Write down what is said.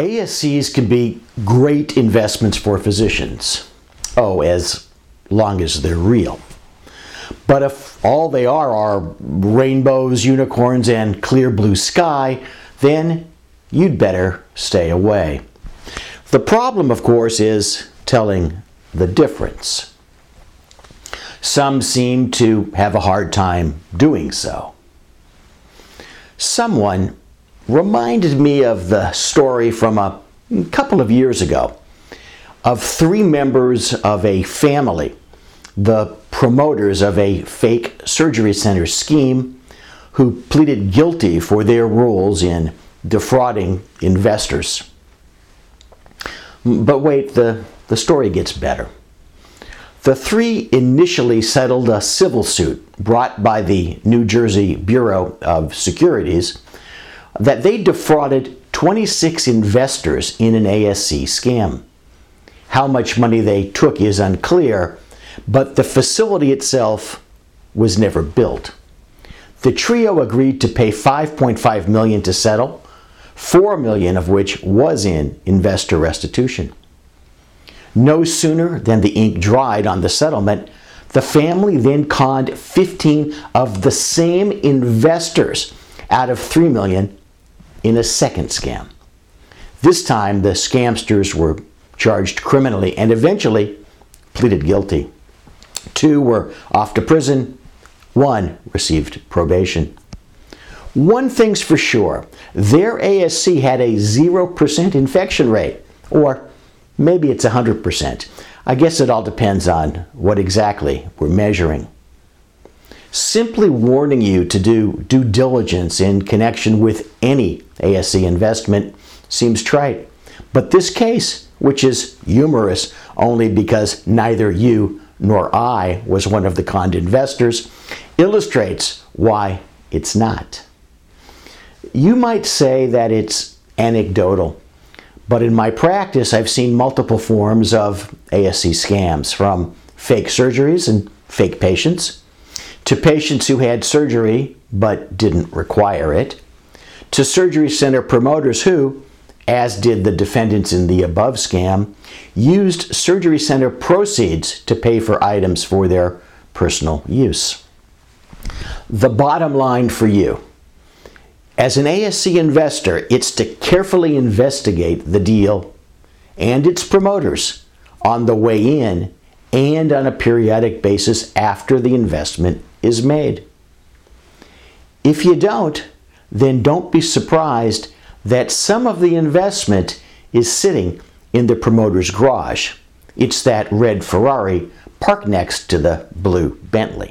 ASCs can be great investments for physicians. Oh, as long as they're real. But if all they are are rainbows, unicorns, and clear blue sky, then you'd better stay away. The problem, of course, is telling the difference. Some seem to have a hard time doing so. Someone reminded me of the story from a couple of years ago of three members of a family, the promoters of a fake surgery center scheme, who pleaded guilty for their roles in defrauding investors. But wait, the, the story gets better. The three initially settled a civil suit brought by the New Jersey Bureau of Securities that they defrauded 26 investors in an ASC scam. How much money they took is unclear, but the facility itself was never built. The trio agreed to pay 5.5 million to settle, 4 million of which was in investor restitution. No sooner than the ink dried on the settlement, the family then conned 15 of the same investors out of 3 million in a second scam. This time, the scamsters were charged criminally and eventually pleaded guilty. Two were off to prison, one received probation. One thing's for sure their ASC had a 0% infection rate, or maybe it's 100%. I guess it all depends on what exactly we're measuring. Simply warning you to do due diligence in connection with any ASC investment seems trite. But this case, which is humorous only because neither you nor I was one of the conned investors, illustrates why it's not. You might say that it's anecdotal, but in my practice, I've seen multiple forms of ASC scams from fake surgeries and fake patients to patients who had surgery but didn't require it, to surgery center promoters who, as did the defendants in the above scam, used surgery center proceeds to pay for items for their personal use. The bottom line for you as an ASC investor, it's to carefully investigate the deal and its promoters on the way in and on a periodic basis after the investment is made. If you don't, then don't be surprised that some of the investment is sitting in the promoter's garage. It's that red Ferrari parked next to the blue Bentley.